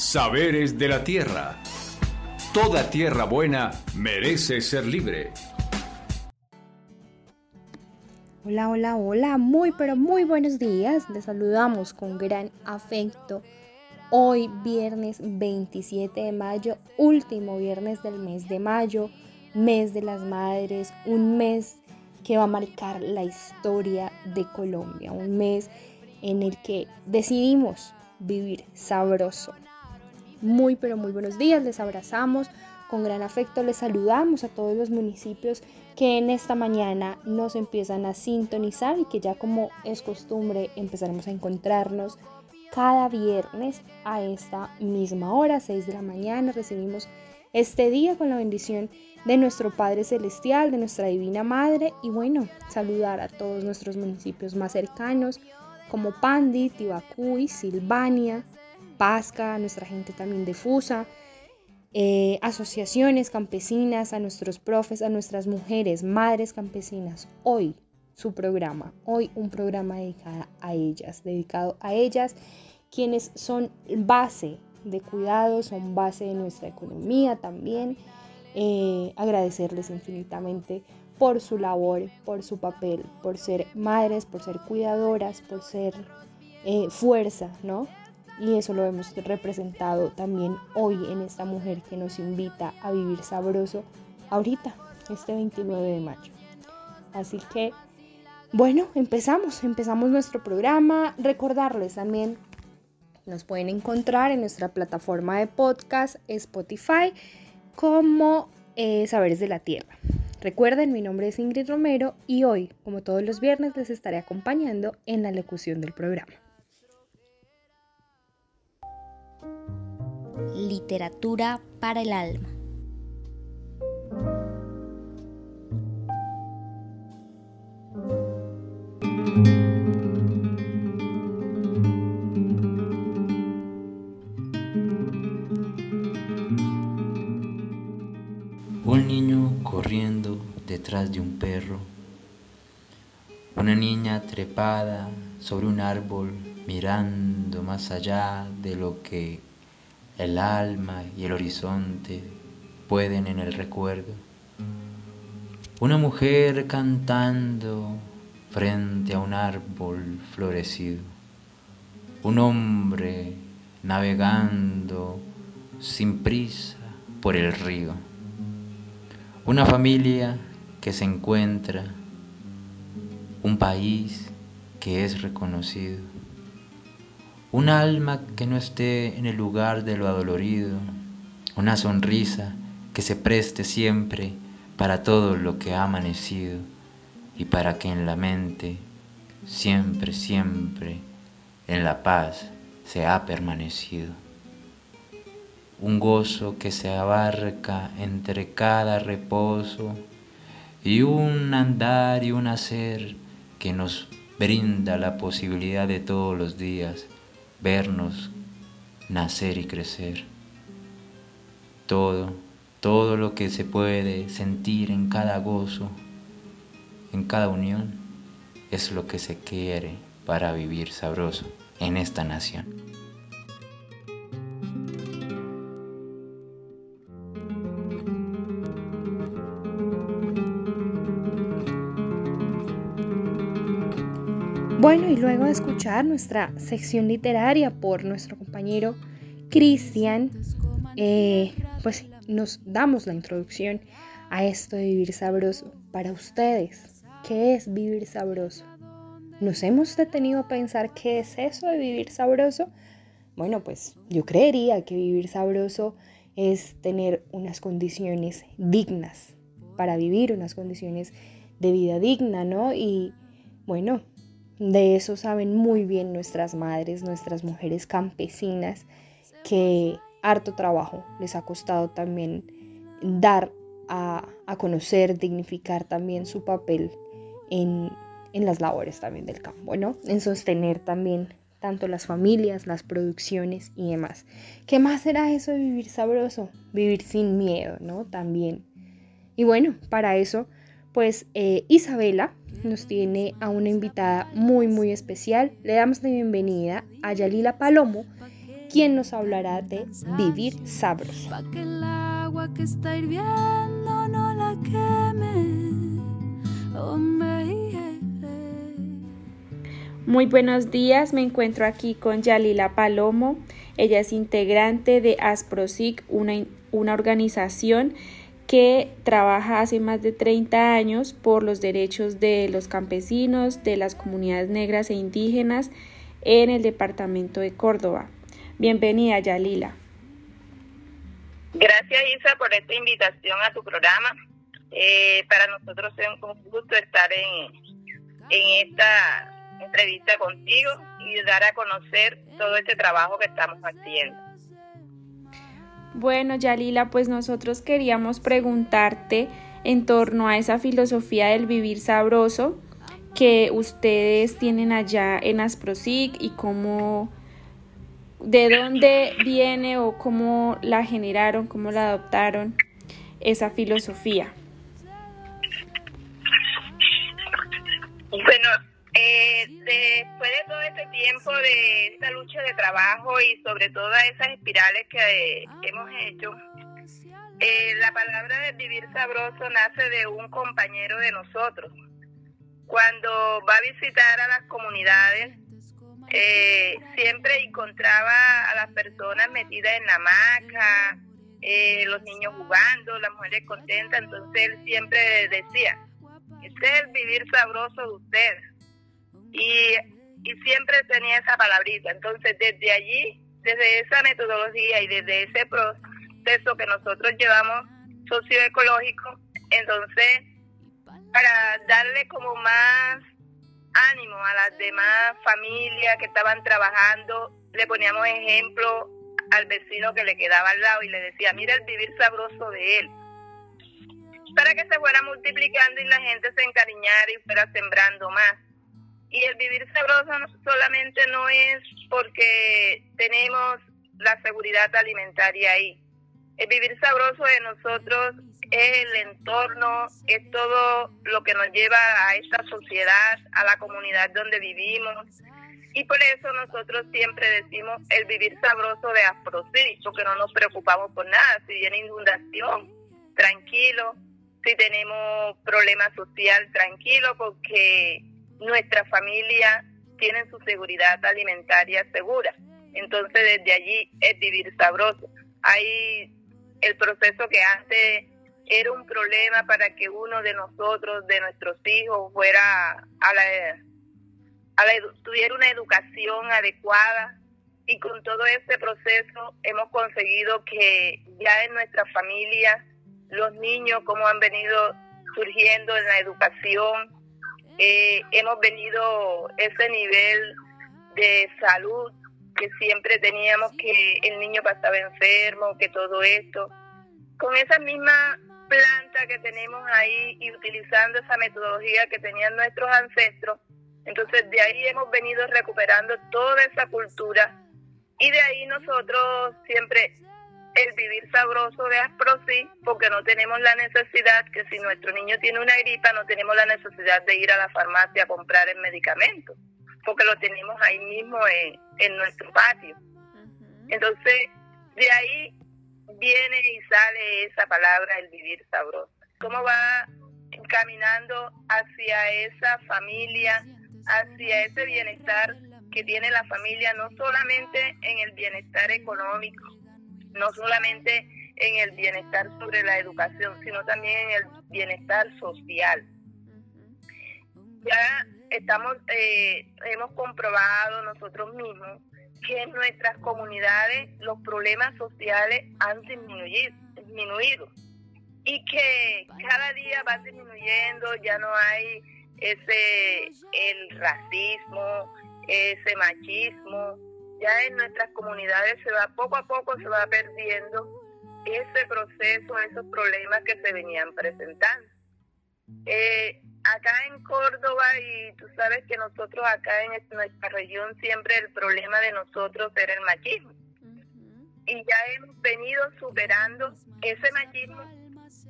Saberes de la tierra. Toda tierra buena merece ser libre. Hola, hola, hola, muy pero muy buenos días. Les saludamos con gran afecto. Hoy viernes 27 de mayo, último viernes del mes de mayo, mes de las madres, un mes que va a marcar la historia de Colombia, un mes en el que decidimos vivir sabroso, muy pero muy buenos días, les abrazamos con gran afecto, les saludamos a todos los municipios que en esta mañana nos empiezan a sintonizar y que ya como es costumbre empezaremos a encontrarnos cada viernes a esta misma hora, 6 de la mañana, recibimos este día con la bendición de nuestro Padre Celestial, de nuestra Divina Madre y bueno, saludar a todos nuestros municipios más cercanos como Pandi, Tibacuy, Silvania, Pasca, a nuestra gente también de FUSA, eh, asociaciones campesinas, a nuestros profes, a nuestras mujeres, madres campesinas. Hoy su programa, hoy un programa dedicado a ellas, dedicado a ellas, quienes son base de cuidado, son base de nuestra economía también. Eh, agradecerles infinitamente por su labor, por su papel, por ser madres, por ser cuidadoras, por ser eh, fuerza, ¿no? Y eso lo hemos representado también hoy en esta mujer que nos invita a vivir sabroso ahorita, este 29 de mayo. Así que, bueno, empezamos, empezamos nuestro programa. Recordarles también, nos pueden encontrar en nuestra plataforma de podcast Spotify como eh, Saberes de la Tierra. Recuerden, mi nombre es Ingrid Romero y hoy, como todos los viernes, les estaré acompañando en la locución del programa. Literatura para el alma. Un niño corriendo detrás de un perro. Una niña trepada sobre un árbol mirando más allá de lo que el alma y el horizonte pueden en el recuerdo. Una mujer cantando frente a un árbol florecido. Un hombre navegando sin prisa por el río. Una familia que se encuentra. Un país que es reconocido un alma que no esté en el lugar de lo adolorido, una sonrisa que se preste siempre para todo lo que ha amanecido y para que en la mente siempre, siempre, en la paz se ha permanecido. Un gozo que se abarca entre cada reposo y un andar y un hacer que nos brinda la posibilidad de todos los días vernos nacer y crecer. Todo, todo lo que se puede sentir en cada gozo, en cada unión, es lo que se quiere para vivir sabroso en esta nación. Luego de escuchar nuestra sección literaria por nuestro compañero Cristian, eh, pues nos damos la introducción a esto de vivir sabroso para ustedes. ¿Qué es vivir sabroso? ¿Nos hemos detenido a pensar qué es eso de vivir sabroso? Bueno, pues yo creería que vivir sabroso es tener unas condiciones dignas para vivir, unas condiciones de vida digna, ¿no? Y bueno, de eso saben muy bien nuestras madres, nuestras mujeres campesinas, que harto trabajo les ha costado también dar a, conocer, dignificar también su papel en, en, las labores también del campo, ¿no? En sostener también tanto las familias, las producciones y demás. ¿Qué más será eso de vivir sabroso? Vivir sin miedo, ¿no? También. Y bueno, para eso, pues eh, Isabela, nos tiene a una invitada muy muy especial. Le damos la bienvenida a Yalila Palomo, quien nos hablará de vivir sabroso. que el agua que está hirviendo no la queme. Muy buenos días, me encuentro aquí con Yalila Palomo. Ella es integrante de ASPROSIC, una, una organización que trabaja hace más de 30 años por los derechos de los campesinos, de las comunidades negras e indígenas en el departamento de Córdoba. Bienvenida, Yalila. Gracias, Isa, por esta invitación a tu programa. Eh, para nosotros es un gusto estar en, en esta entrevista contigo y dar a conocer todo este trabajo que estamos haciendo. Bueno, Yalila, pues nosotros queríamos preguntarte en torno a esa filosofía del vivir sabroso que ustedes tienen allá en Asprosic y cómo, de dónde viene o cómo la generaron, cómo la adoptaron esa filosofía. Bueno, eh, después de todo este tiempo de esta lucha de trabajo y sobre todas esas espirales que hemos hecho, eh, la palabra de vivir sabroso nace de un compañero de nosotros. Cuando va a visitar a las comunidades, eh, siempre encontraba a las personas metidas en la hamaca, los niños jugando, las mujeres contentas, entonces él siempre decía, este es el vivir sabroso de ustedes y, y siempre tenía esa palabrita. Entonces, desde allí, desde esa metodología y desde ese proceso que nosotros llevamos socioecológico, entonces, para darle como más ánimo a las demás familias que estaban trabajando, le poníamos ejemplo al vecino que le quedaba al lado y le decía, mira el vivir sabroso de él, para que se fuera multiplicando y la gente se encariñara y fuera sembrando más. Y el vivir sabroso solamente no es porque tenemos la seguridad alimentaria ahí. El vivir sabroso de nosotros es el entorno, es todo lo que nos lleva a esta sociedad, a la comunidad donde vivimos. Y por eso nosotros siempre decimos el vivir sabroso de Afrosí, porque no nos preocupamos por nada. Si viene inundación, tranquilo. Si tenemos problema social, tranquilo, porque nuestra familia tiene su seguridad alimentaria segura. Entonces desde allí es vivir sabroso. Hay el proceso que antes era un problema para que uno de nosotros, de nuestros hijos, fuera a la, a la tuviera una educación adecuada y con todo este proceso hemos conseguido que ya en nuestra familia los niños como han venido surgiendo en la educación eh, hemos venido ese nivel de salud que siempre teníamos que el niño pasaba enfermo, que todo esto. Con esa misma planta que tenemos ahí y utilizando esa metodología que tenían nuestros ancestros, entonces de ahí hemos venido recuperando toda esa cultura y de ahí nosotros siempre el vivir sabroso de Asprosi, porque no tenemos la necesidad que si nuestro niño tiene una gripa, no tenemos la necesidad de ir a la farmacia a comprar el medicamento, porque lo tenemos ahí mismo en, nuestro patio. Entonces, de ahí viene y sale esa palabra, el vivir sabroso. ¿Cómo va caminando hacia esa familia, hacia ese bienestar que tiene la familia, no solamente en el bienestar económico, no solamente en el bienestar sobre la educación, sino también en el bienestar social. Ya estamos, eh, hemos comprobado nosotros mismos que en nuestras comunidades los problemas sociales han disminuido, disminuido y que cada día va disminuyendo, ya no hay ese el racismo, ese machismo, ya en nuestras comunidades se va poco a poco se va perdiendo ese proceso, esos problemas que se venían presentando. Eh, acá en Córdoba, y tú sabes que nosotros acá en nuestra región siempre el problema de nosotros era el machismo. Y ya hemos venido superando ese machismo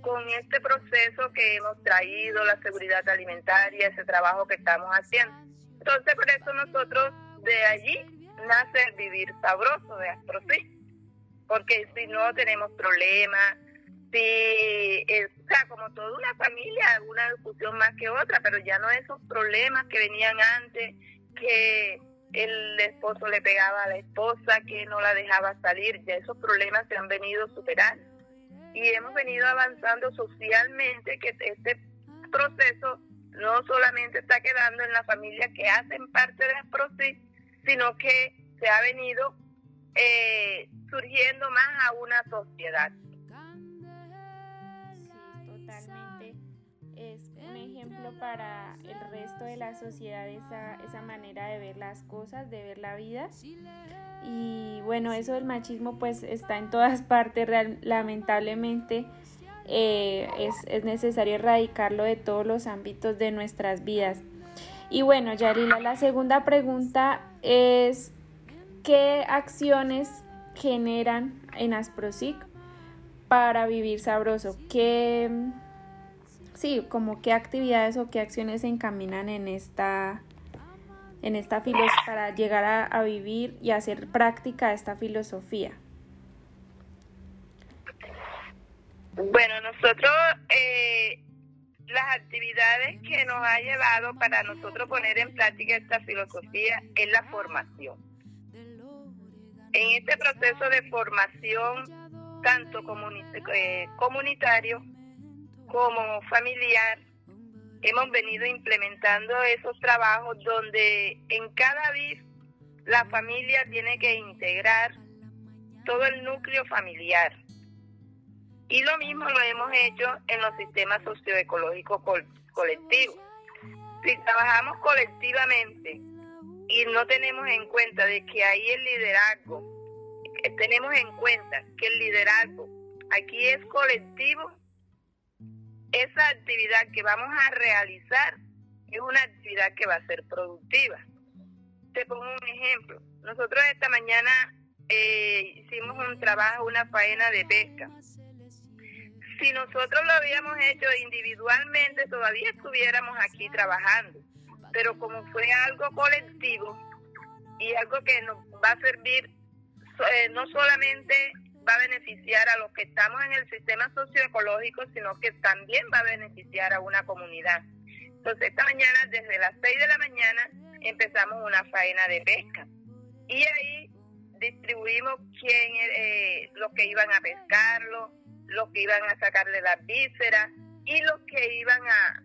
con este proceso que hemos traído, la seguridad alimentaria, ese trabajo que estamos haciendo. Entonces, por eso nosotros de allí nace el vivir sabroso de Asprosí, porque si no tenemos problemas, si, sea, como toda una familia, una discusión más que otra, pero ya no esos problemas que venían antes, que el esposo le pegaba a la esposa, que no la dejaba salir, ya esos problemas se han venido superando. Y hemos venido avanzando socialmente, que este proceso no solamente está quedando en la familia que hacen parte de Asprosi, sino que se ha venido eh, surgiendo más a una sociedad. Sí, totalmente. Es un ejemplo para el resto de la sociedad esa, esa manera de ver las cosas, de ver la vida. Y bueno, eso del machismo pues está en todas partes, lamentablemente. Eh, es, es, necesario erradicarlo de todos los ámbitos de nuestras vidas. Y bueno, Yarila, la segunda pregunta es, ¿qué acciones generan en Asprosic para vivir sabroso? ¿Qué, sí, como qué actividades o qué acciones se encaminan en esta, en esta filosofía para llegar a, vivir y hacer práctica esta filosofía? Bueno, nosotros eh, las actividades que nos ha llevado para nosotros poner en práctica esta filosofía es la formación. En este proceso de formación, tanto eh, comunitario como familiar, hemos venido implementando esos trabajos donde en cada vez la familia tiene que integrar todo el núcleo familiar y lo mismo lo hemos hecho en los sistemas socioecológicos colectivos. Si trabajamos colectivamente y no tenemos en cuenta de que ahí el liderazgo, eh, tenemos en cuenta que el liderazgo aquí es colectivo, esa actividad que vamos a realizar es una actividad que va a ser productiva. Te pongo un ejemplo. Nosotros esta mañana eh, hicimos un trabajo, una faena de pesca si nosotros lo habíamos hecho individualmente, todavía estuviéramos aquí trabajando. Pero como fue algo colectivo y algo que nos va a servir, eh, no solamente va a beneficiar a los que estamos en el sistema socioecológico, sino que también va a beneficiar a una comunidad. Entonces, esta mañana, desde las 6 de la mañana, empezamos una faena de pesca. Y ahí distribuimos quién, eh, los que iban a pescarlo, los que iban a sacarle las vísceras y los que iban a,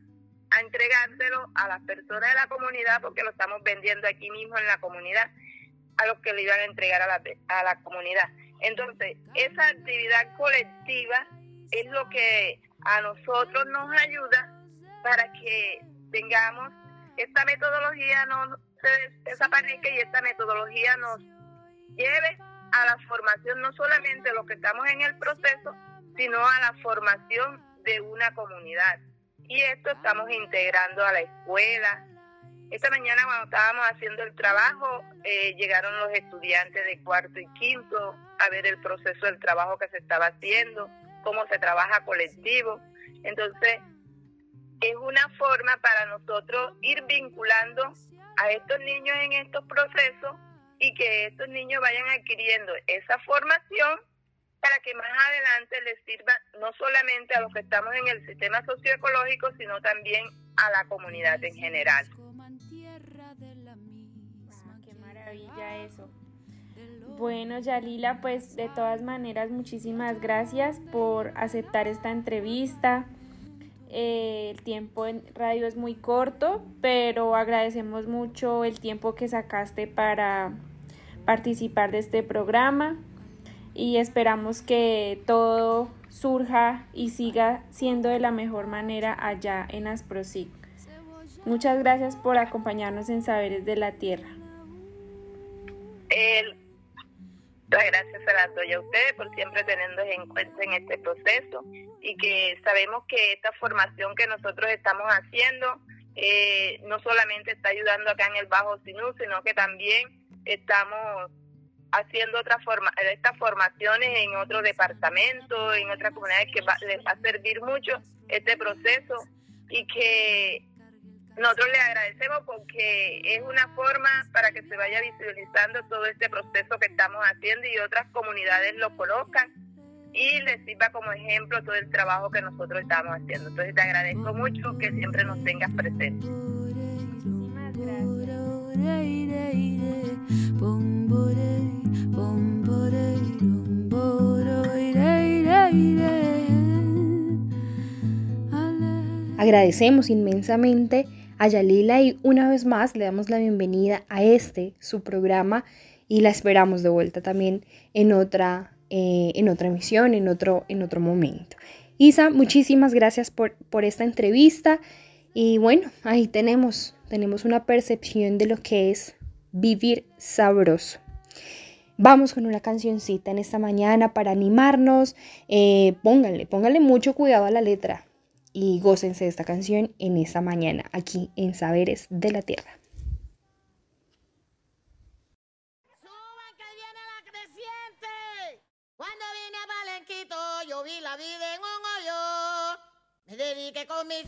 a entregárselo a las personas de la comunidad, porque lo estamos vendiendo aquí mismo en la comunidad, a los que le iban a entregar a la, a la comunidad. Entonces, esa actividad colectiva es lo que a nosotros nos ayuda para que tengamos esta metodología no se desaparezca y esta metodología nos lleve a la formación no solamente los que estamos en el proceso, sino a la formación de una comunidad. Y esto estamos integrando a la escuela. Esta mañana cuando estábamos haciendo el trabajo, eh, llegaron los estudiantes de cuarto y quinto a ver el proceso del trabajo que se estaba haciendo, cómo se trabaja colectivo. Entonces, es una forma para nosotros ir vinculando a estos niños en estos procesos y que estos niños vayan adquiriendo esa formación para que más adelante les sirva no solamente a los que estamos en el sistema socioecológico, sino también a la comunidad en general. Ah. Bueno, Yalila, pues de todas maneras, muchísimas gracias por aceptar esta entrevista. Eh, el tiempo en radio es muy corto, pero agradecemos mucho el tiempo que sacaste para participar de este programa y esperamos que todo surja y siga siendo de la mejor manera allá en Asprosic. Muchas gracias por acompañarnos en Saberes de la Tierra. muchas gracias se las doy a ustedes por siempre tenernos en cuenta en este proceso y que sabemos que esta formación que nosotros estamos haciendo eh, no solamente está ayudando acá en el Bajo Sinú, sino que también estamos haciendo otra forma, estas formaciones en otro departamento, en otras comunidades que les va a servir mucho este proceso y que nosotros le agradecemos porque es una forma para que se vaya visualizando todo este proceso que estamos haciendo y otras comunidades lo colocan y les sirva como ejemplo todo el trabajo que nosotros estamos haciendo. Entonces te agradezco mucho que siempre nos tengas presentes. Agradecemos inmensamente a Yalila y una vez más le damos la bienvenida a este, su programa, y la esperamos de vuelta también en otra, eh, en otra emisión, en otro, en otro momento. Isa, muchísimas gracias por, por esta entrevista y bueno, ahí tenemos, tenemos una percepción de lo que es vivir sabroso. Vamos con una cancioncita en esta mañana para animarnos. Eh, pónganle, pónganle mucho cuidado a la letra y gócense de esta canción en esta mañana aquí en Saberes de la Tierra. Suban que viene la creciente. Cuando vine a yo vi la vida en un hoyo. Me dediqué con mis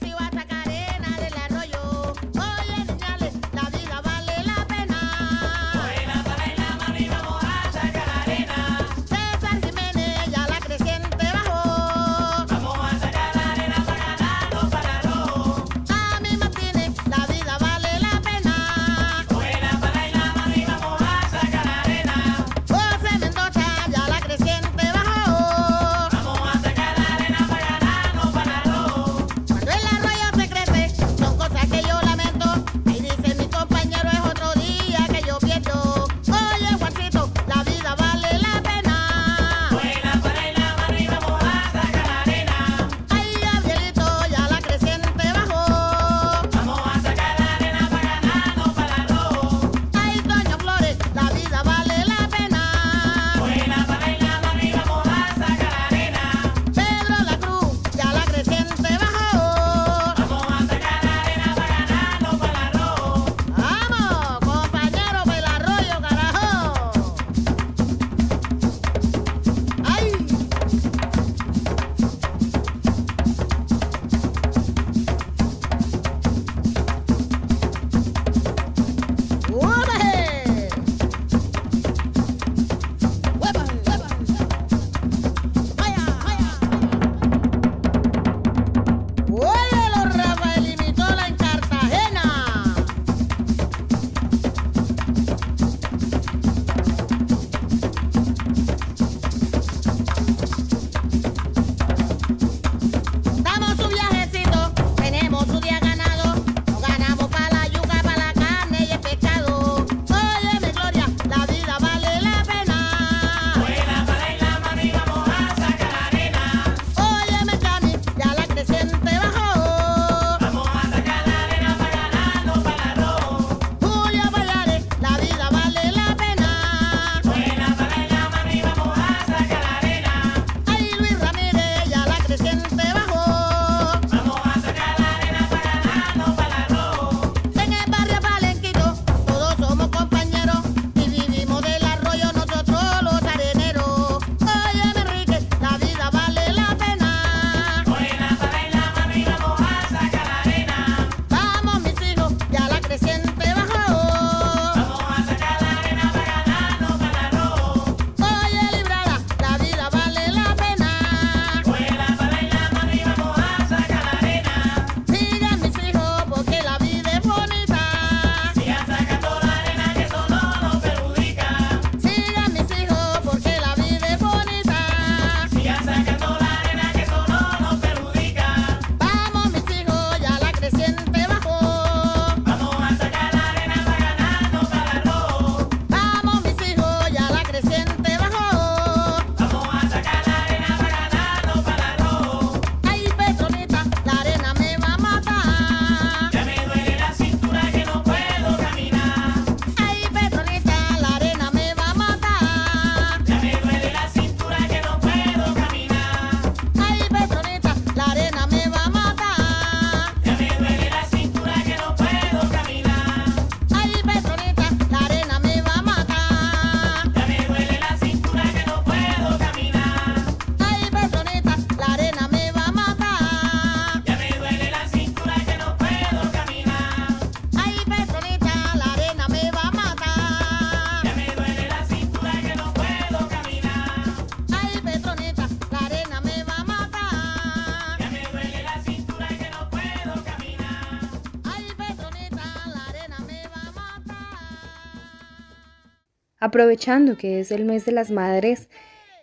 aprovechando que es el mes de las madres,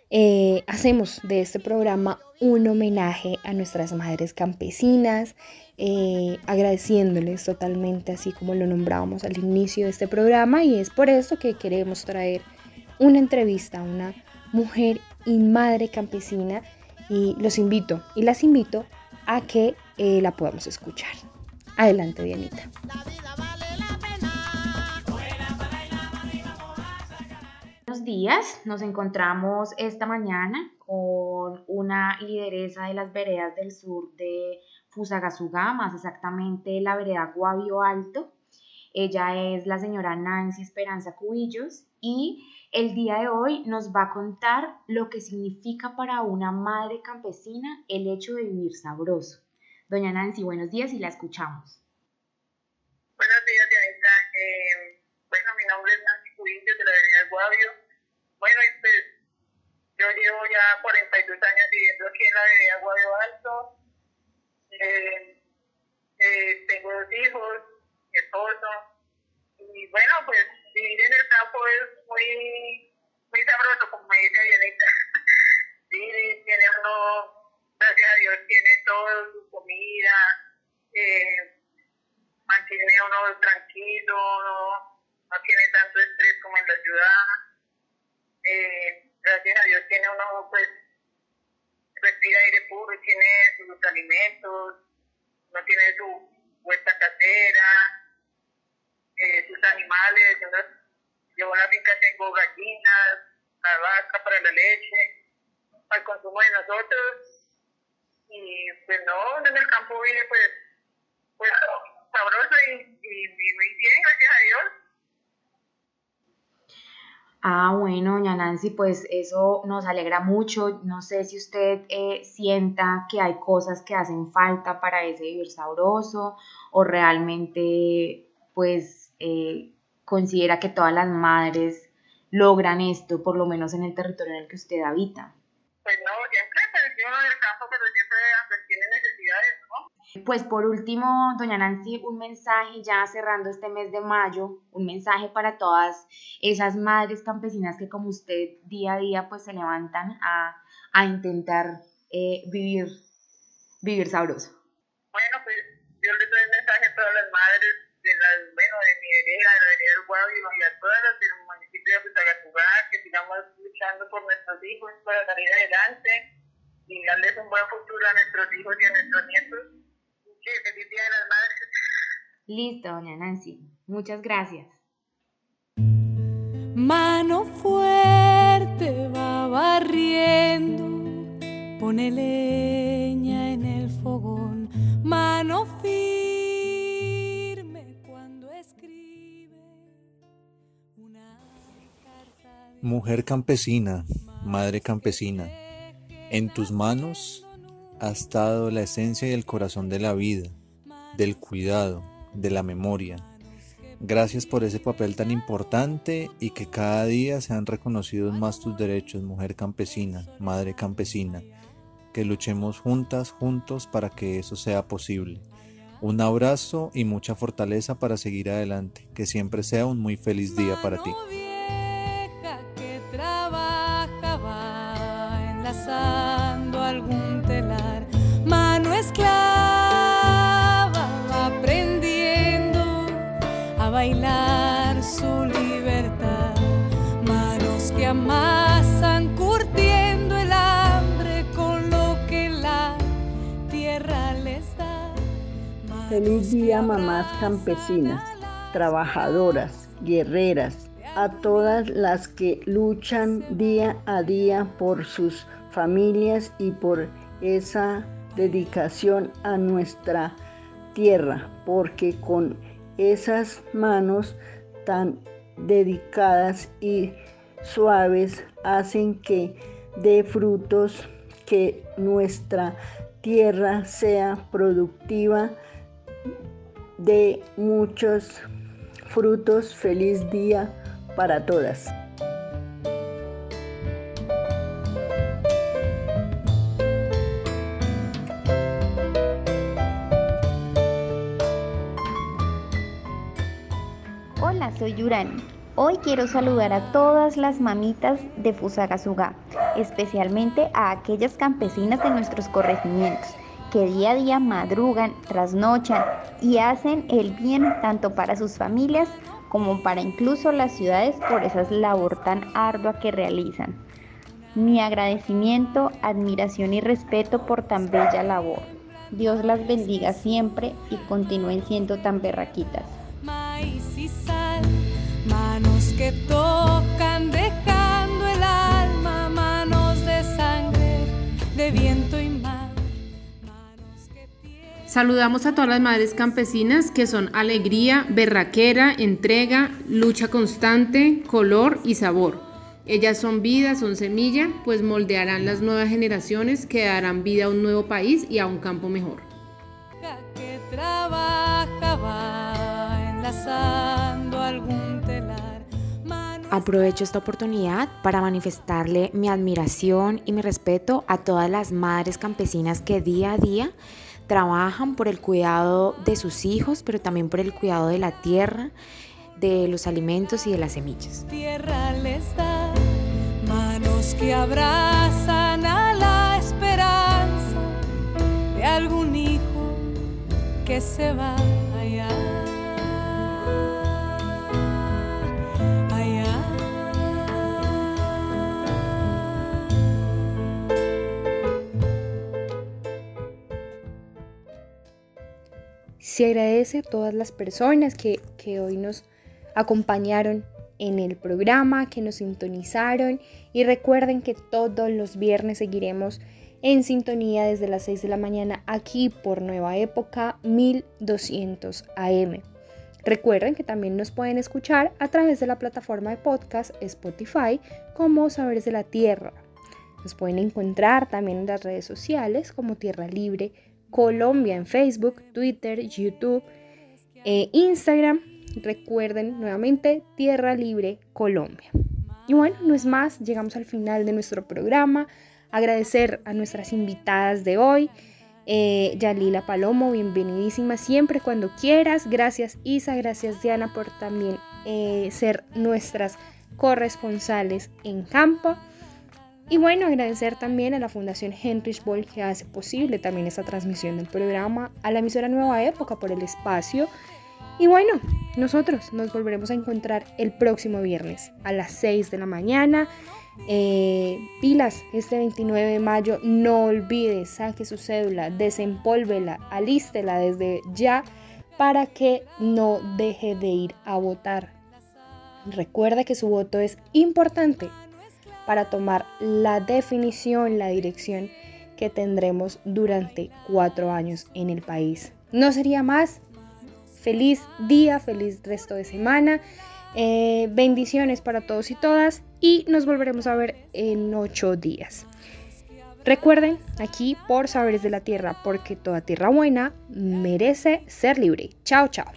eh, hacemos de este programa un homenaje a nuestras madres campesinas, eh, agradeciéndoles totalmente, así como lo nombrábamos al inicio de este programa, y es por eso que queremos traer una entrevista a una mujer y madre campesina, y los invito y las invito a que eh, la podamos escuchar. Adelante, Dianita. Buenos días, nos encontramos esta mañana con una lideresa de las veredas del sur de Fusagasugá, más exactamente la vereda Guavio Alto. Ella es la señora Nancy Esperanza Cubillos y el día de hoy nos va a contar lo que significa para una madre campesina el hecho de vivir sabroso. Doña Nancy, buenos días y la escuchamos. Buenos días, Dianita. Eh, bueno, mi nombre es Cubillos de la vereda Guavio. Bueno, pues, yo llevo ya 42 años viviendo aquí en la vereda Guavio Alto eh, eh, tengo dos hijos, esposo, y bueno, pues vivir en el campo es muy, muy sabroso, como me dice Dianita. sí, tiene uno, gracias a Dios, tiene todo su comida, eh, mantiene uno tranquilo, no, no tiene tanto estrés como en la ciudad. Eh, gracias a Dios tiene uno pues respira aire puro y tiene sus alimentos, no tiene su huerta casera, eh, sus animales, yo en la finca tengo gallinas, la vaca para la leche, para el consumo de nosotros, y pues no, en el campo vive pues, pues sabroso y muy bien, gracias a Dios. Ah, bueno, doña Nancy, pues eso nos alegra mucho. No sé si usted eh, sienta que hay cosas que hacen falta para ese vivir sabroso o realmente pues eh, considera que todas las madres logran esto, por lo menos en el territorio en el que usted habita. Pues no, siempre pues, uno del campo, pero siempre pues, tiene necesidades, ¿no? Pues por último, doña Nancy, un mensaje ya cerrando este mes de mayo, un mensaje para todas esas madres campesinas que como usted día a día pues se levantan a, a intentar eh, vivir, vivir sabroso. Bueno, pues yo les doy un mensaje a todas las madres de las, bueno, de mi vereda, de la vereda del Guavio y a todas las del municipio de Fusagasugá, que sigamos luchando por nuestros hijos para salir adelante y darles un buen futuro a nuestros hijos y a nuestros nietos. Sí, feliz Día de las Madres. Listo, doña Nancy. Muchas gracias. Mano fuerte va barriendo, pone leña en el fogón. Mano firme cuando escribe una carta. de- Mujer campesina, madre campesina, en tus manos ha estado la esencia y el corazón de la vida, del cuidado, de la memoria. Gracias por ese papel tan importante y que cada día sean reconocidos más tus derechos, mujer campesina, madre campesina. Que luchemos juntas, juntos para que eso sea posible. Un abrazo y mucha fortaleza para seguir adelante. Que siempre sea un muy feliz día para ti. Que enlazando algún Feliz día, mamás campesinas, trabajadoras, guerreras, a todas las que luchan día a día por sus familias y por esa dedicación a nuestra tierra, porque con esas manos tan dedicadas y suaves hacen que dé frutos, que nuestra tierra sea productiva de muchos frutos. Feliz día para todas. Hola, soy Yurani. Hoy quiero saludar a todas las mamitas de Fusagasugá, especialmente a aquellas campesinas de nuestros corregimientos que día a día madrugan, trasnochan y hacen el bien tanto para sus familias como para incluso las ciudades por esa labor tan ardua que realizan. Mi agradecimiento, admiración y respeto por tan bella labor. Dios las bendiga siempre y continúen siendo tan berraquitas. Saludamos a todas las madres campesinas que son alegría, berraquera, entrega, lucha constante, color y sabor. Ellas son vida, son semilla, pues moldearán las nuevas generaciones que darán vida a un nuevo país y a un campo mejor. Aprovecho esta oportunidad para manifestarle mi admiración y mi respeto a todas las madres campesinas que día a día trabajan por el cuidado de sus hijos, pero también por el cuidado de la tierra, de los alimentos y de las semillas. Tierra les da manos que abrazan a la esperanza de algún hijo que se va Se agradece a todas las personas que, que hoy nos acompañaron en el programa, que nos sintonizaron y recuerden que todos los viernes seguiremos en sintonía desde las 6 de la mañana aquí por Nueva Época 1200 AM. Recuerden que también nos pueden escuchar a través de la plataforma de podcast Spotify como Saberes de la Tierra. Nos pueden encontrar también en las redes sociales como Tierra Libre Colombia en Facebook, Twitter, YouTube, e Instagram Recuerden nuevamente Tierra Libre Colombia. Y bueno, no es más, llegamos al final de nuestro programa. Agradecer a nuestras invitadas de hoy. Eh, Yalila Palomo, bienvenidísima siempre cuando quieras. Gracias Isa, gracias Diana por también eh, ser nuestras corresponsales en campo. Y bueno, agradecer también a la Fundación Heinrich Boll que hace posible también esta transmisión del programa, a la emisora Nueva Época por el espacio y bueno, nosotros nos volveremos a encontrar el próximo viernes a las 6 de la mañana. Eh, pilas, este 29 de mayo, no olvide, saque su cédula, desempólvela, alístela desde ya para que no deje de ir a votar. Recuerda que su voto es importante para tomar la definición, la dirección que tendremos durante cuatro años en el país. No sería más, Feliz día, feliz resto de semana. Eh, bendiciones para todos y todas y nos volveremos a ver en ocho días. Recuerden, aquí por Saberes de la Tierra, porque toda tierra buena merece ser libre. Chao, chao.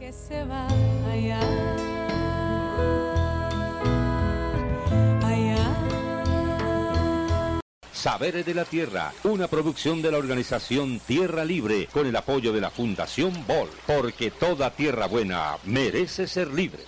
Saberes de la Tierra, una producción de la organización Tierra Libre con el apoyo de la Fundación Bol, porque toda tierra buena merece ser libre.